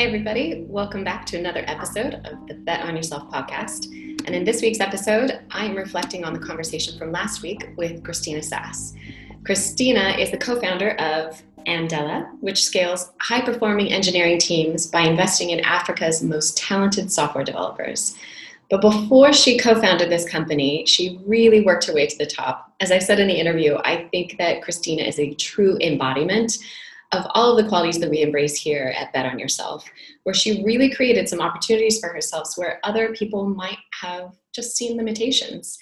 Hey, everybody, welcome back to another episode of the Bet on Yourself podcast. And in this week's episode, I'm reflecting on the conversation from last week with Christina Sass. Christina is the co founder of Andela, which scales high performing engineering teams by investing in Africa's most talented software developers. But before she co founded this company, she really worked her way to the top. As I said in the interview, I think that Christina is a true embodiment of all of the qualities that we embrace here at Bet on Yourself, where she really created some opportunities for herself where other people might have just seen limitations.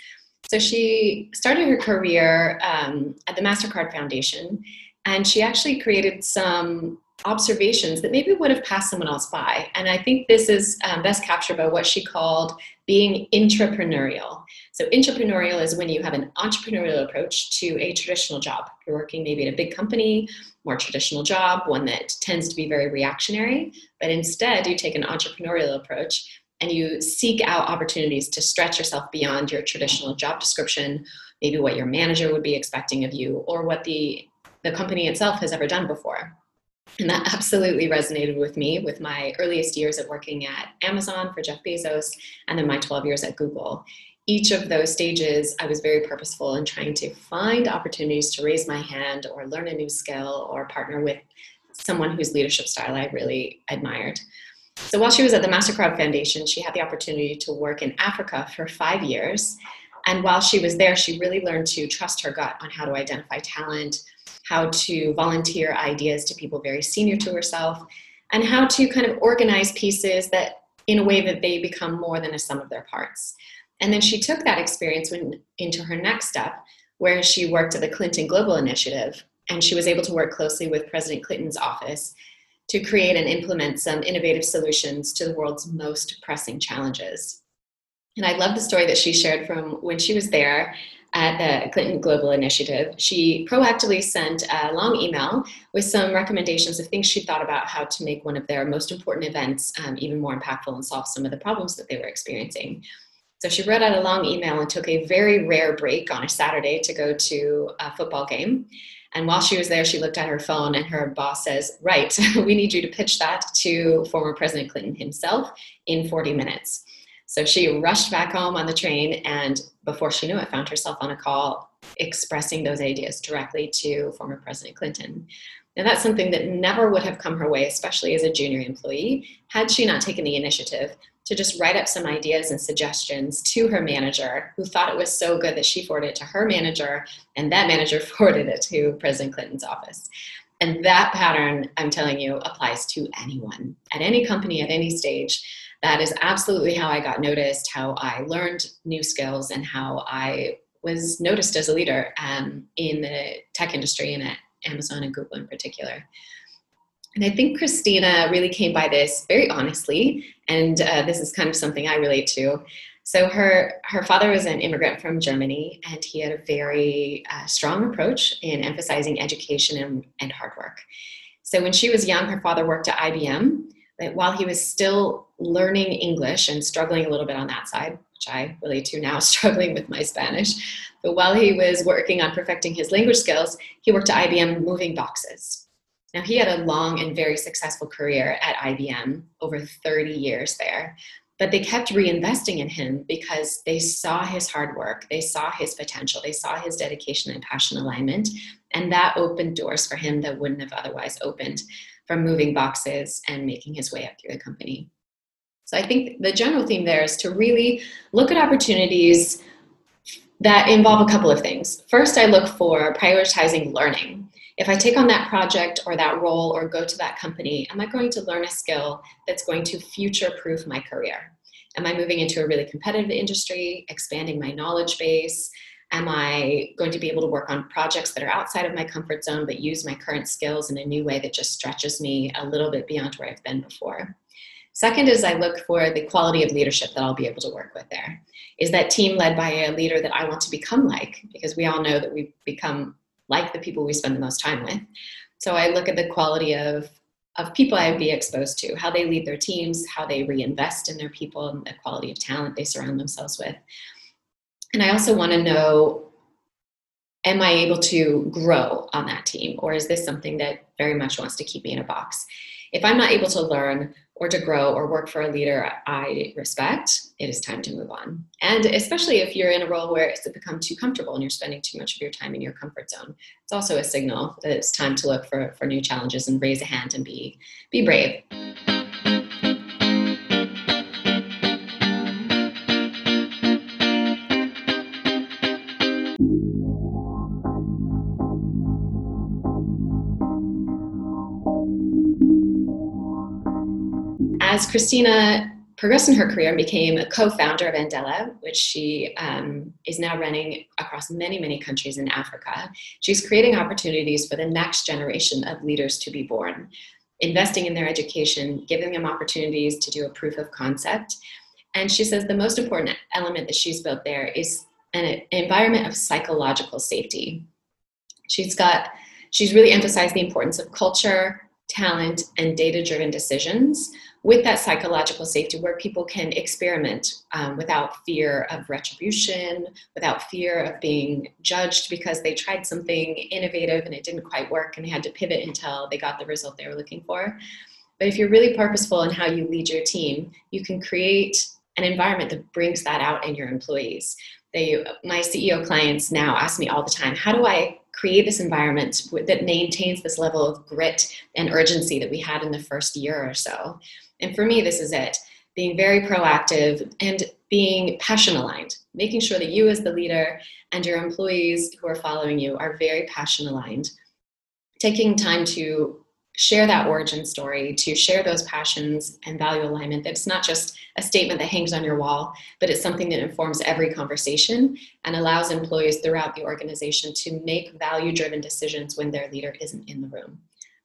So she started her career um, at the MasterCard Foundation, and she actually created some observations that maybe would have passed someone else by. And I think this is um, best captured by what she called being intrapreneurial. So, intrapreneurial is when you have an entrepreneurial approach to a traditional job. You're working maybe at a big company, more traditional job, one that tends to be very reactionary, but instead you take an entrepreneurial approach and you seek out opportunities to stretch yourself beyond your traditional job description, maybe what your manager would be expecting of you, or what the, the company itself has ever done before. And that absolutely resonated with me with my earliest years at working at Amazon for Jeff Bezos and then my 12 years at Google. Each of those stages, I was very purposeful in trying to find opportunities to raise my hand or learn a new skill or partner with someone whose leadership style I really admired. So while she was at the MasterCard Foundation, she had the opportunity to work in Africa for five years. And while she was there, she really learned to trust her gut on how to identify talent, how to volunteer ideas to people very senior to herself, and how to kind of organize pieces that in a way that they become more than a sum of their parts. And then she took that experience when, into her next step, where she worked at the Clinton Global Initiative, and she was able to work closely with President Clinton's office to create and implement some innovative solutions to the world's most pressing challenges. And I love the story that she shared from when she was there at the Clinton Global Initiative, she proactively sent a long email with some recommendations of things she thought about how to make one of their most important events um, even more impactful and solve some of the problems that they were experiencing. So she wrote out a long email and took a very rare break on a Saturday to go to a football game. And while she was there, she looked at her phone and her boss says, Right, we need you to pitch that to former President Clinton himself in 40 minutes. So she rushed back home on the train and before she knew it, found herself on a call expressing those ideas directly to former President Clinton. Now, that's something that never would have come her way, especially as a junior employee, had she not taken the initiative to just write up some ideas and suggestions to her manager, who thought it was so good that she forwarded it to her manager, and that manager forwarded it to President Clinton's office. And that pattern, I'm telling you, applies to anyone at any company at any stage that is absolutely how I got noticed, how I learned new skills, and how I was noticed as a leader um, in the tech industry and at Amazon and Google in particular. And I think Christina really came by this very honestly, and uh, this is kind of something I relate to. So her her father was an immigrant from Germany, and he had a very uh, strong approach in emphasizing education and, and hard work. So when she was young, her father worked at IBM, that while he was still learning English and struggling a little bit on that side, which I relate to now, struggling with my Spanish, but while he was working on perfecting his language skills, he worked at IBM moving boxes. Now, he had a long and very successful career at IBM, over 30 years there. But they kept reinvesting in him because they saw his hard work, they saw his potential, they saw his dedication and passion alignment, and that opened doors for him that wouldn't have otherwise opened from moving boxes and making his way up through the company. So I think the general theme there is to really look at opportunities that involve a couple of things. First, I look for prioritizing learning. If I take on that project or that role or go to that company, am I going to learn a skill that's going to future proof my career? Am I moving into a really competitive industry, expanding my knowledge base? Am I going to be able to work on projects that are outside of my comfort zone but use my current skills in a new way that just stretches me a little bit beyond where I've been before? Second is I look for the quality of leadership that I'll be able to work with there. Is that team led by a leader that I want to become like? Because we all know that we become like the people we spend the most time with. So I look at the quality of of people I would be exposed to, how they lead their teams, how they reinvest in their people, and the quality of talent they surround themselves with. And I also want to know am I able to grow on that team? Or is this something that very much wants to keep me in a box? If I'm not able to learn, or to grow or work for a leader I respect, it is time to move on. And especially if you're in a role where it's become too comfortable and you're spending too much of your time in your comfort zone, it's also a signal that it's time to look for, for new challenges and raise a hand and be, be brave. As Christina progressed in her career and became a co-founder of Andela, which she um, is now running across many, many countries in Africa. She's creating opportunities for the next generation of leaders to be born, investing in their education, giving them opportunities to do a proof of concept. And she says the most important element that she's built there is an environment of psychological safety. She's got, she's really emphasized the importance of culture, talent, and data driven decisions with that psychological safety where people can experiment um, without fear of retribution, without fear of being judged because they tried something innovative and it didn't quite work and they had to pivot until they got the result they were looking for. But if you're really purposeful in how you lead your team, you can create an environment that brings that out in your employees. They, my CEO clients now ask me all the time, how do I create this environment that maintains this level of grit and urgency that we had in the first year or so? And for me, this is it being very proactive and being passion aligned, making sure that you, as the leader, and your employees who are following you are very passion aligned. Taking time to share that origin story, to share those passions and value alignment. That's not just a statement that hangs on your wall, but it's something that informs every conversation and allows employees throughout the organization to make value driven decisions when their leader isn't in the room.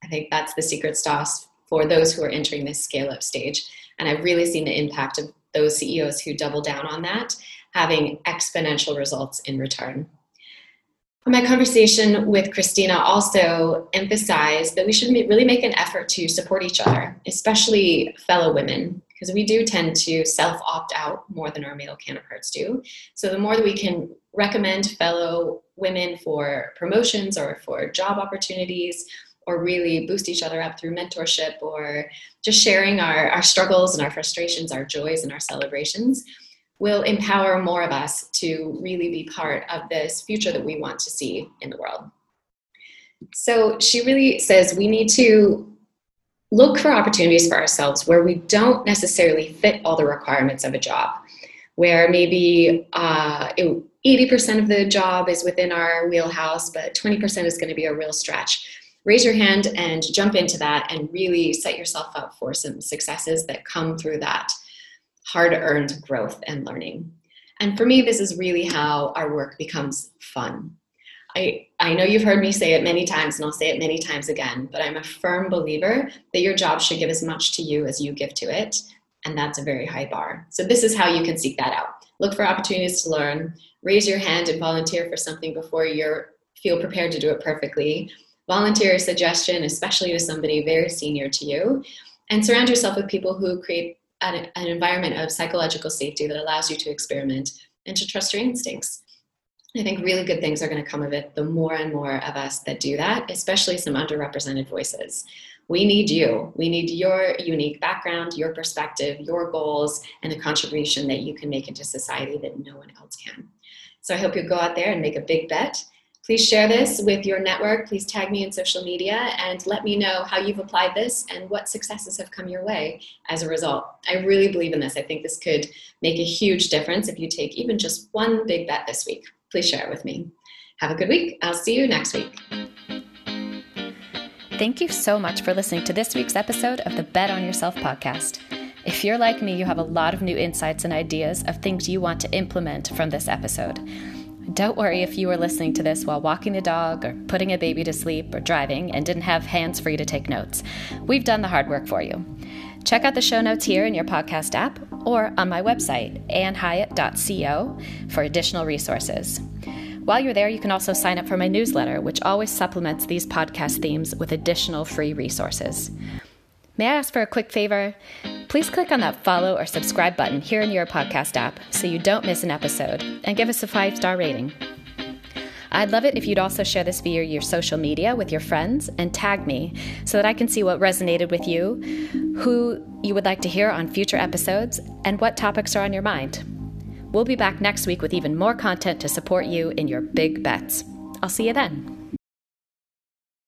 I think that's the secret sauce for those who are entering this scale up stage. And I've really seen the impact of those CEOs who double down on that having exponential results in return. My conversation with Christina also emphasized that we should really make an effort to support each other, especially fellow women, because we do tend to self opt out more than our male counterparts do. So, the more that we can recommend fellow women for promotions or for job opportunities or really boost each other up through mentorship or just sharing our, our struggles and our frustrations, our joys and our celebrations will empower more of us to really be part of this future that we want to see in the world. So she really says we need to look for opportunities for ourselves where we don't necessarily fit all the requirements of a job, where maybe uh, it, 80% of the job is within our wheelhouse, but 20% is going to be a real stretch raise your hand and jump into that and really set yourself up for some successes that come through that hard earned growth and learning. And for me, this is really how our work becomes fun. I, I know you've heard me say it many times, and I'll say it many times again, but I'm a firm believer that your job should give as much to you as you give to it. And that's a very high bar. So, this is how you can seek that out. Look for opportunities to learn, raise your hand and volunteer for something before you feel prepared to do it perfectly, volunteer a suggestion, especially to somebody very senior to you, and surround yourself with people who create an, an environment of psychological safety that allows you to experiment and to trust your instincts. I think really good things are going to come of it the more and more of us that do that, especially some underrepresented voices. We need you. We need your unique background, your perspective, your goals, and the contribution that you can make into society that no one else can. So I hope you go out there and make a big bet Please share this with your network. Please tag me in social media and let me know how you've applied this and what successes have come your way as a result. I really believe in this. I think this could make a huge difference if you take even just one big bet this week. Please share it with me. Have a good week. I'll see you next week. Thank you so much for listening to this week's episode of the Bet on Yourself podcast. If you're like me, you have a lot of new insights and ideas of things you want to implement from this episode. Don't worry if you were listening to this while walking the dog or putting a baby to sleep or driving and didn't have hands free to take notes. We've done the hard work for you. Check out the show notes here in your podcast app or on my website, annhiatt.co, for additional resources. While you're there, you can also sign up for my newsletter, which always supplements these podcast themes with additional free resources. May I ask for a quick favor? Please click on that follow or subscribe button here in your podcast app so you don't miss an episode and give us a five star rating. I'd love it if you'd also share this via your social media with your friends and tag me so that I can see what resonated with you, who you would like to hear on future episodes, and what topics are on your mind. We'll be back next week with even more content to support you in your big bets. I'll see you then.